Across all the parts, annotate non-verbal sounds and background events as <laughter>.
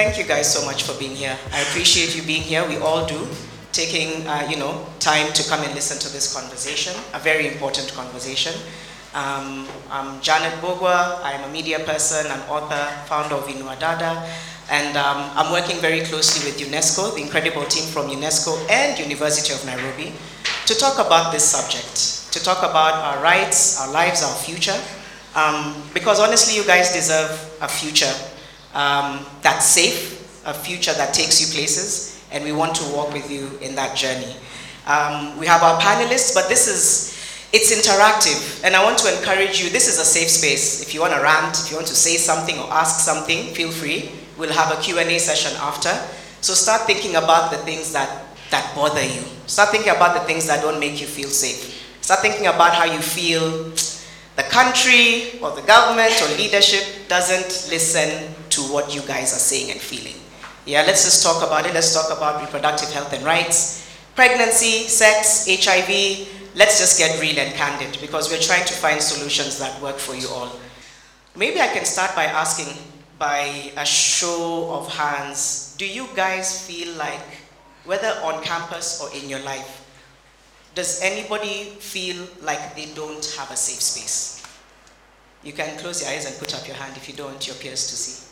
Thank you guys so much for being here. I appreciate you being here. We all do. Taking, uh, you know, time to come and listen to this conversation, a very important conversation. Um, I'm Janet Mbugua. I'm a media person, an author, founder of Inua Dada. And um, I'm working very closely with UNESCO, the incredible team from UNESCO and University of Nairobi, to talk about this subject, to talk about our rights, our lives, our future. Um, because honestly, you guys deserve a future um, that's safe, a future that takes you places, and we want to walk with you in that journey. Um, we have our panelists, but this is, it's interactive, and I want to encourage you, this is a safe space. If you want to rant, if you want to say something or ask something, feel free. We'll have a Q&A session after. So start thinking about the things that, that bother you. Start thinking about the things that don't make you feel safe. Start thinking about how you feel the country or the government or leadership doesn't listen to what you guys are saying and feeling. Yeah, let's just talk about it. Let's talk about reproductive health and rights, pregnancy, sex, HIV. Let's just get real and candid because we're trying to find solutions that work for you all. Maybe I can start by asking, by a show of hands, do you guys feel like, whether on campus or in your life, does anybody feel like they don't have a safe space? You can close your eyes and put up your hand if you don't your peers to see.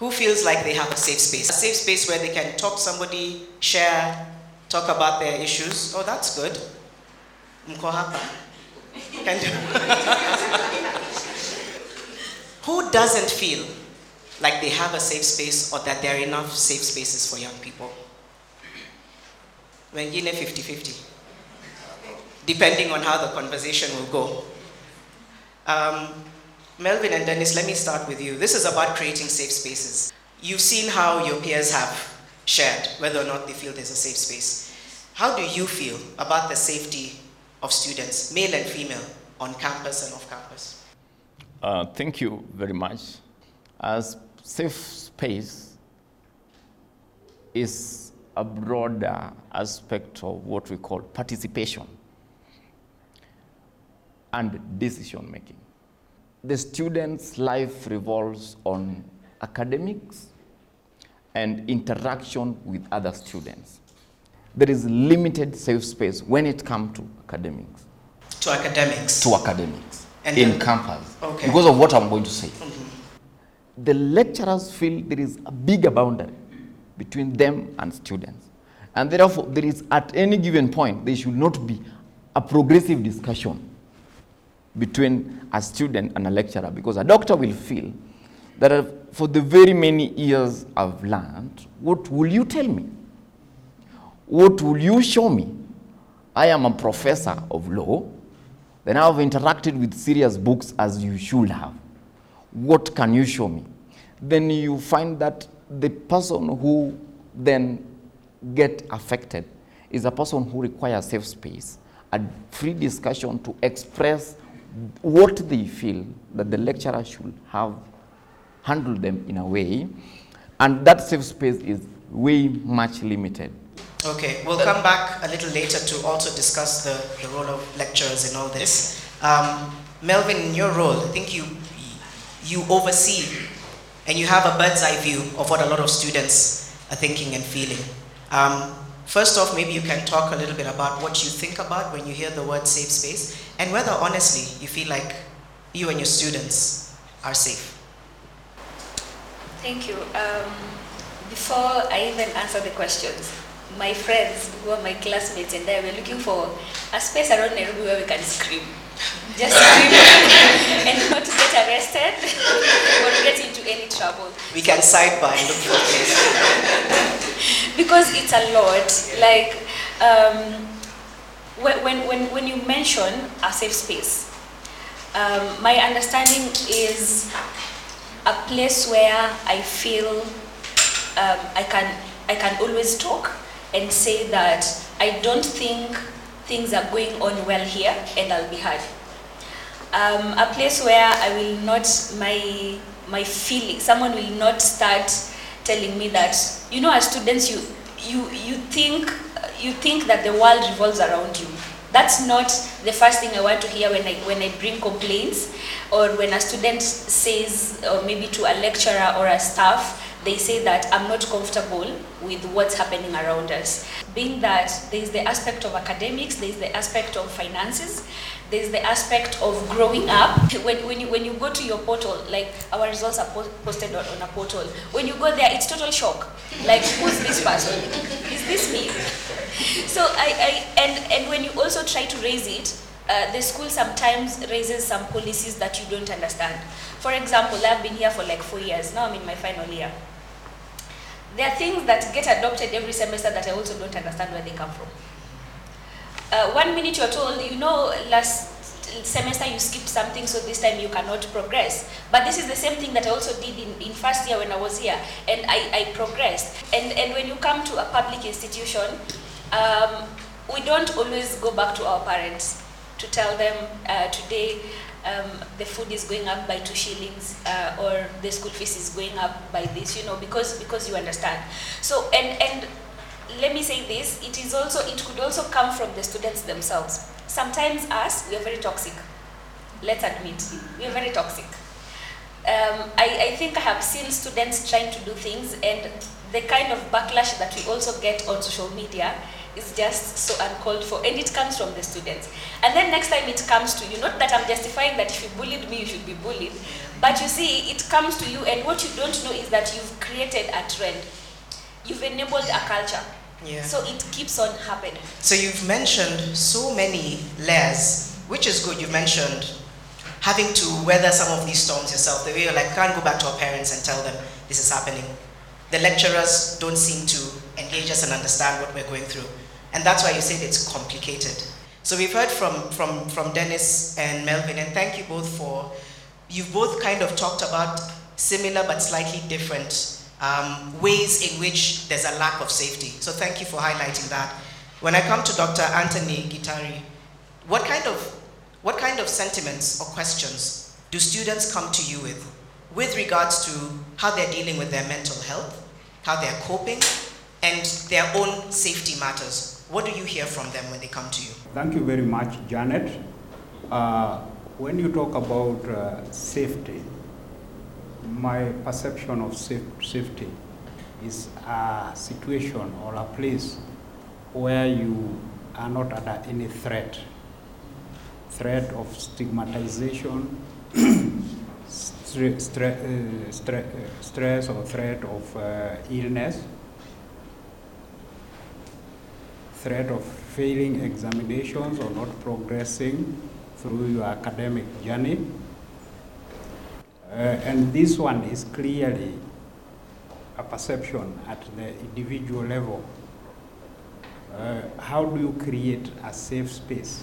Who feels like they have a safe space? A safe space where they can talk to somebody, share, talk about their issues. Oh, that's good. <laughs> Who doesn't feel like they have a safe space or that there are enough safe spaces for young people? Wengine 50-50 depending on how the conversation will go. Um, Melvin and Dennis, let me start with you. This is about creating safe spaces. You've seen how your peers have shared whether or not they feel there's a safe space. How do you feel about the safety of students, male and female, on campus and off campus? Uh, thank you very much. As safe space is a broader aspect of what we call participation and decision making. The student's life revolves on academics and interaction with other students. There is limited safe space when it comes to academics. To academics. To academics And in then- campus. Okay. Because of what I'm going to say. Mm-hmm. The lecturers feel there is a bigger boundary between them and students. And therefore, there is at any given point, there should not be a progressive discussion between a student and a lecturer because a doctor will feel that uh, for the very many years I've learned, what will you tell me? What will you show me? I am a professor of law, then I've interacted with serious books as you should have. What can you show me? Then you find that the person who then get affected is a person who requires safe space, a free discussion to express what they feel that the lecturer should have handled them in a way, and that safe space is way much limited. Okay, we'll come back a little later to also discuss the, the role of lecturers in all this. Um, Melvin, in your role, I think you, you oversee and you have a bird's eye view of what a lot of students are thinking and feeling. Um, first off, maybe you can talk a little bit about what you think about when you hear the word safe space and whether honestly you feel like you and your students are safe. Thank you. Um, before I even answer the questions, my friends who are my classmates and I were looking for a space around Nairobi where we can scream. Just scream <laughs> and not get arrested <laughs> or get into any trouble. We can sidebar and look for a place. Because it's a lot. Like um, when, when, when, you mention a safe space, um, my understanding is a place where I feel um, I can I can always talk and say that I don't think things are going on well here and I'll be heard. Um, a place where I will not my my feeling someone will not start telling me that you know as students you you you think you think that the world revolves around you that's not the first thing I want to hear when I when I bring complaints or when a student says or maybe to a lecturer or a staff they say that I'm not comfortable with what's happening around us. Being that there's the aspect of academics, there's the aspect of finances, there's the aspect of growing up. When, when, you, when you go to your portal, like our results are po- posted on, on a portal, when you go there, it's total shock. Like, who's this person? Is this me? <laughs> So I, I and, and when you also try to raise it, uh, the school sometimes raises some policies that you don't understand. For example, I've been here for like four years. Now I'm in my final year. There are things that get adopted every semester that I also don't understand where they come from. Uh, one minute you're told, you know, last semester you skipped something, so this time you cannot progress. But this is the same thing that I also did in, in first year when I was here, and I, I progressed. And, and when you come to a public institution, um, we don't always go back to our parents to tell them uh, today um, the food is going up by two shillings uh, or the school fees is going up by this, you know, because because you understand. So and and let me say this, it is also it could also come from the students themselves. Sometimes us we are very toxic. Let's admit we are very toxic. Um, I, I think I have seen students trying to do things and the kind of backlash that we also get on social media is just so uncalled for and it comes from the students and then next time it comes to you not that i'm justifying that if you bullied me you should be bullied but you see it comes to you and what you don't know is that you've created a trend you've enabled a culture Yeah. so it keeps on happening So you've mentioned so many layers, which is good. You've mentioned having to weather some of these storms yourself. The way you're like, can't go back to our parents and tell them this is happening. The lecturers don't seem to engage us and understand what we're going through. And that's why you said it's complicated. So we've heard from, from, from Dennis and Melvin, and thank you both for, you've both kind of talked about similar but slightly different um, ways in which there's a lack of safety. So thank you for highlighting that. When I come to Dr. Anthony Gitari, what kind of what kind of sentiments or questions do students come to you with with regards to how they're dealing with their mental health, how they're coping, and their own safety matters? What do you hear from them when they come to you? Thank you very much, Janet. Uh, when you talk about uh, safety, my perception of safe, safety is a situation or a place where you are not under any threat threat of stigmatization, <clears throat> stre- stre- uh, stre- stress or threat of uh, illness, threat of failing examinations or not progressing through your academic journey. Uh, and this one is clearly a perception at the individual level. Uh, how do you create a safe space?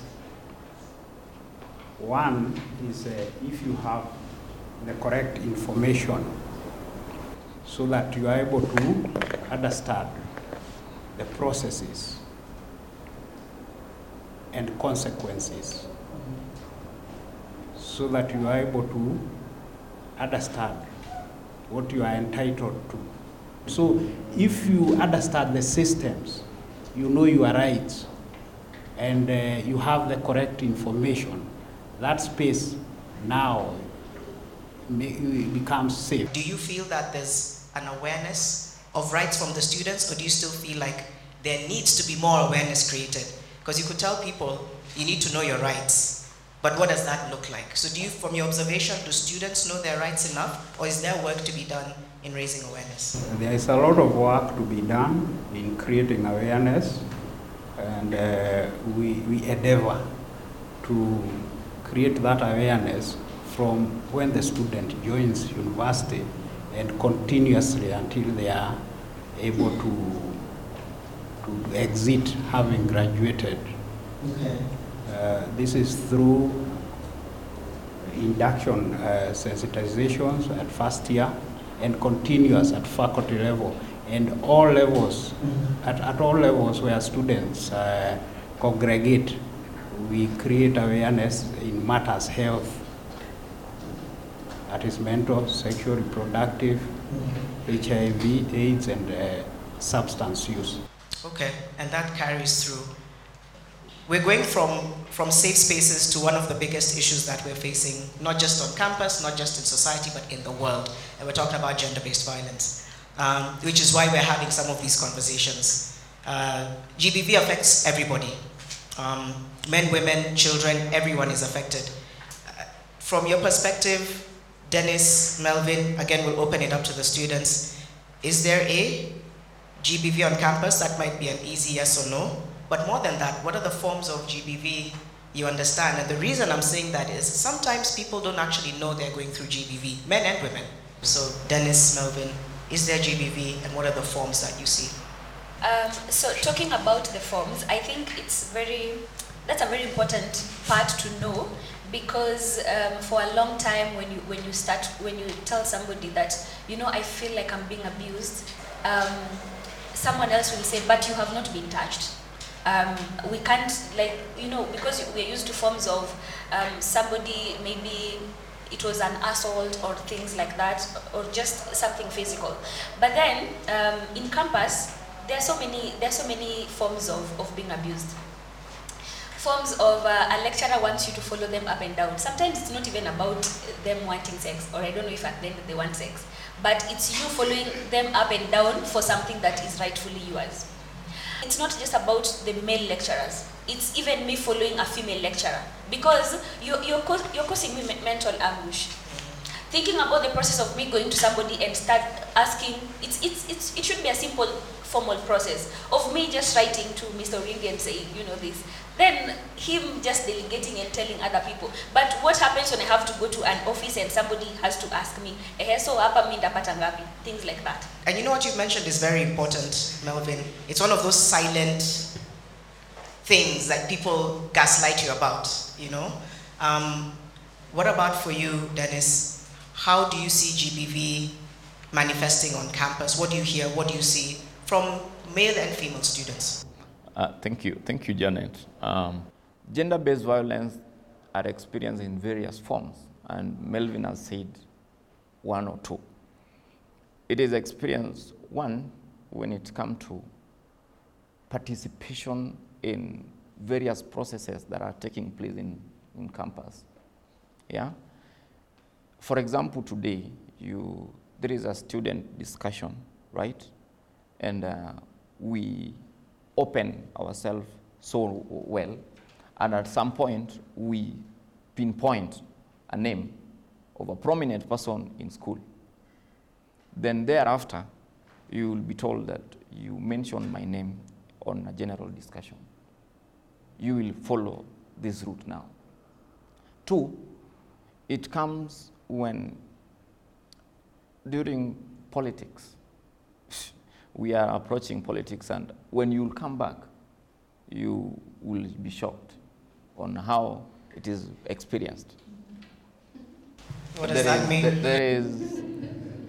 One is uh, if you have the correct information so that you are able to understand the processes and consequences so that you are able to understand what you are entitled to. So, if you understand the systems, you know your rights, and uh, you have the correct information, that space now becomes safe. Do you feel that there's an awareness of rights from the students, or do you still feel like there needs to be more awareness created? Because you could tell people you need to know your rights, but what does that look like? So, do you, from your observation, do students know their rights enough, or is there work to be done in raising awareness? There is a lot of work to be done in creating awareness, and uh, we, we endeavor to create that awareness from when the student joins university and continuously until they are able to, to exit having graduated. Okay. Uh, this is through induction uh, sensitizations at first year and continuous at faculty level and all levels, at, at all levels where students uh, congregate, we create awareness in matters health, that is mental, sexual, reproductive, HIV, AIDS, and uh, substance use. Okay, and that carries through. We're going from, from safe spaces to one of the biggest issues that we're facing, not just on campus, not just in society, but in the world. And we're talking about gender based violence. um, which is why we're having some of these conversations. Uh, GBV affects everybody um, men, women, children, everyone is affected. Uh, from your perspective, Dennis, Melvin, again, we'll open it up to the students. Is there a GBV on campus? That might be an easy yes or no. But more than that, what are the forms of GBV you understand? And the reason I'm saying that is sometimes people don't actually know they're going through GBV, men and women. So, Dennis, Melvin, is there GBV and what are the forms that you see? Um, so talking about the forms, I think it's very, that's a very important part to know because um, for a long time when you when you start when you tell somebody that you know I feel like I'm being abused, um, someone else will say, but you have not been touched. Um, we can't like you know because we're used to forms of um, somebody maybe it was an assault or things like that or just something physical. But then um, in campus there are so many there are so many forms of, of being abused. Forms of uh, a lecturer wants you to follow them up and down. Sometimes it's not even about them wanting sex or i don't know if at the end they want sex but it's you following them up and down for something that is rightfully yours it's not just about the male lecturers. It's even me following a female lecturer. Because you're, you're, you're causing me mental anguish. Thinking about the process of me going to somebody and start asking it's, it's, it's, it should be a simple formal process of me just writing to Mr. Ringi and saying, you know this. Then him just delegating and telling other people. But what happens when I have to go to an office and somebody has to ask me, eh, so hapa mi ndapata? Things like that. And you know what you've mentioned is very important, Melvin. It's one of those silent things that people gaslight you about, you know? Um, what about for you, Dennis? How do you see GBV manifesting on campus? What do you hear? What do you see? From male and female students? Uh, thank you. Thank you, Janet. Um, Gender based violence are experienced in various forms, and Melvin has said one or two. It is experienced, one, when it comes to participation in various processes that are taking place in, in campus. Yeah? For example, today, you, there is a student discussion, right? And uh, we open ourselves so well, and at some point we pinpoint a name of a prominent person in school. Then thereafter, you will be told that you mentioned my name on a general discussion. You will follow this route now. Two, it comes when during politics, we are approaching politics, and when you come back, you will be shocked on how it is experienced. What does there that is, mean? There is,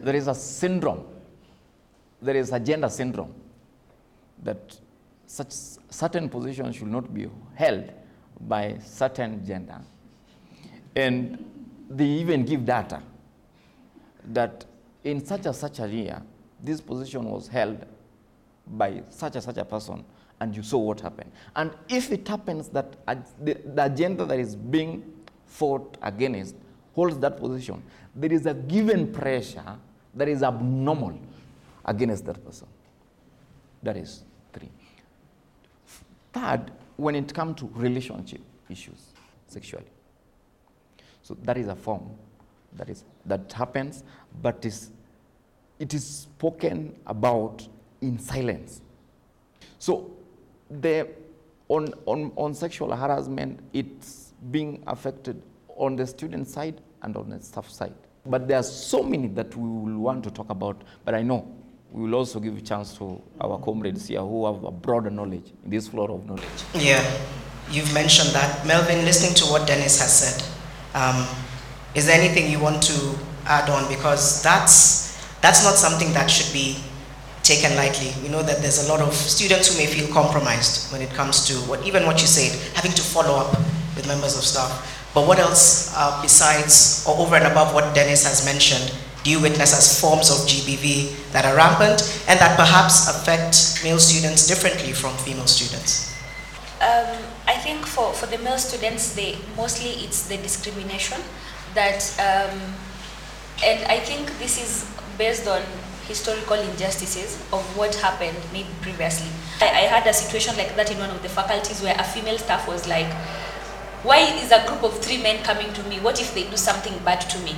there is a syndrome, there is a gender syndrome that such certain positions should not be held by certain gender. And they even give data that in such a such a year, this position was held by such and such a person and you saw what happened. And if it happens that the, agenda that is being fought against holds that position, there is a given pressure that is abnormal against that person. That is three. Third, when it comes to relationship issues sexually. So that is a form that is that happens, but is it is spoken about in silence. So, the, on, on, on sexual harassment, it's being affected on the student side and on the staff side. But there are so many that we will want to talk about, but I know we will also give a chance to our comrades here who have a broader knowledge in this floor of knowledge. Yeah, you've mentioned that. Melvin, listening to what Dennis has said, um, is there anything you want to add on? Because that's that's not something that should be taken lightly. We know that there's a lot of students who may feel compromised when it comes to what, even what you said, having to follow up with members of staff. But what else, uh, besides or over and above what Dennis has mentioned, do you witness as forms of GBV that are rampant and that perhaps affect male students differently from female students? Um, I think for, for the male students, they mostly it's the discrimination that, um, and I think this is based on historical injustices of what happened maybe previously. I, I had a situation like that in one of the faculties where a female staff was like, why is a group of three men coming to me? What if they do something bad to me?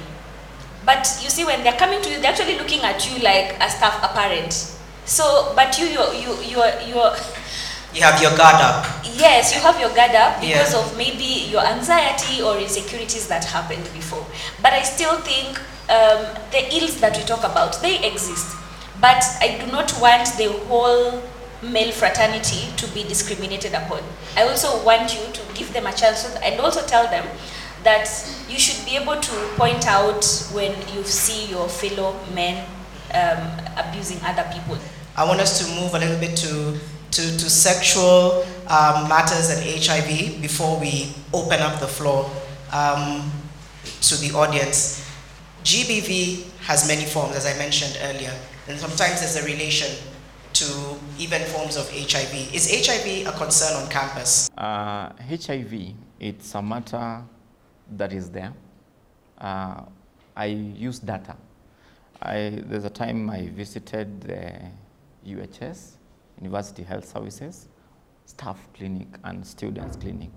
But you see, when they're coming to you, they're actually looking at you like a staff apparent. So, but you, you, you, you're, you're, You have your guard up. Yes, you have your guard up because Yeah. of maybe your anxiety or insecurities that happened before. But I still think um, the ills that we talk about, they exist. But I do not want the whole male fraternity to be discriminated upon. I also want you to give them a chance and also tell them that you should be able to point out when you see your fellow men um, abusing other people. I want us to move a little bit to, to, to sexual um, matters and HIV before we open up the floor um, to the audience. GBV has many forms, as I mentioned earlier, and sometimes there's a relation to even forms of HIV. Is HIV a concern on campus? Uh, HIV, it's a matter that is there. Uh, I use data. I, there's a time I visited the UHS, University Health Services, staff clinic and students clinic.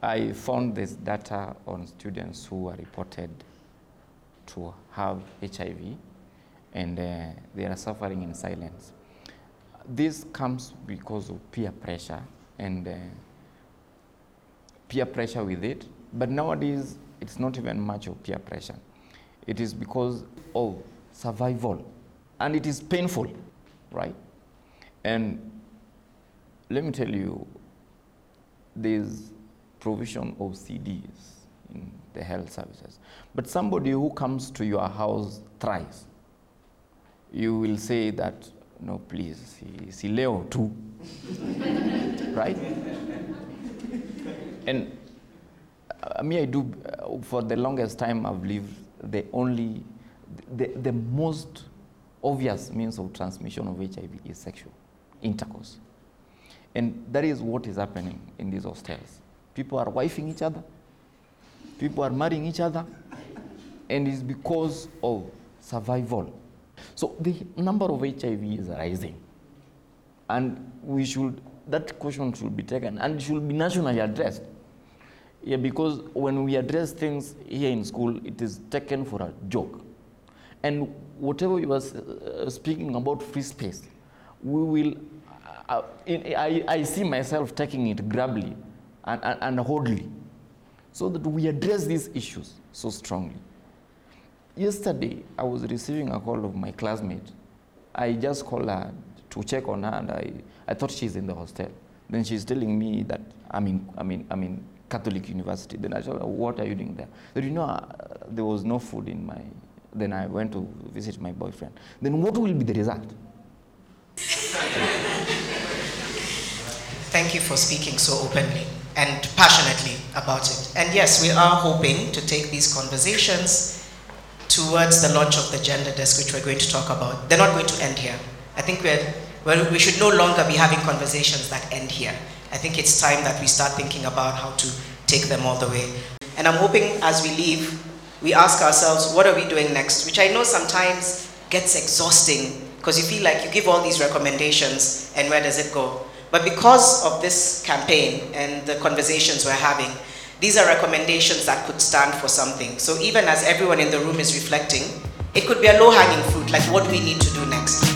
I found this data on students who were reported to have HIV and uh, they are suffering in silence. This comes because of peer pressure and uh, peer pressure with it. But nowadays, it's not even much of peer pressure. It is because of survival. And it is painful, right? And let me tell you, there's provision of CDs in the health services. But somebody who comes to your house thrice, you will say that, no, please, si, si leo too. <laughs> right? And uh, me, I do, uh, for the longest time I've lived, the only, the, the most obvious means of transmission of HIV is sexual intercourse. And that is what is happening in these hostels. People are wifing each other, people are marrying each other, and it's because of survival. So the number of HIV is rising. And we should, that question should be taken and should be nationally addressed. Yeah, because when we address things here in school, it is taken for a joke. And whatever you were uh, speaking about free space, we will, uh, in, I, I see myself taking it grably and, and, and holdly so that we address these issues so strongly. Yesterday, I was receiving a call of my classmate. I just called her to check on her, and I, I thought she's in the hostel. Then she's telling me that I'm in, I'm in, I'm in Catholic University. Then I her, What are you doing there? Then, you know, uh, there was no food in my. Then I went to visit my boyfriend. Then, what will be the result? Thank you for speaking so openly and passionately about it. And yes, we are hoping to take these conversations towards the launch of the gender desk, which we're going to talk about. They're not going to end here. I think we're, well, we should no longer be having conversations that end here. I think it's time that we start thinking about how to take them all the way. And I'm hoping as we leave, we ask ourselves, what are we doing next? Which I know sometimes gets exhausting because you feel like you give all these recommendations and where does it go? But because of this campaign and the conversations we're having, these are recommendations that could stand for something. So even as everyone in the room is reflecting, it could be a low hanging fruit, like what we need to do next.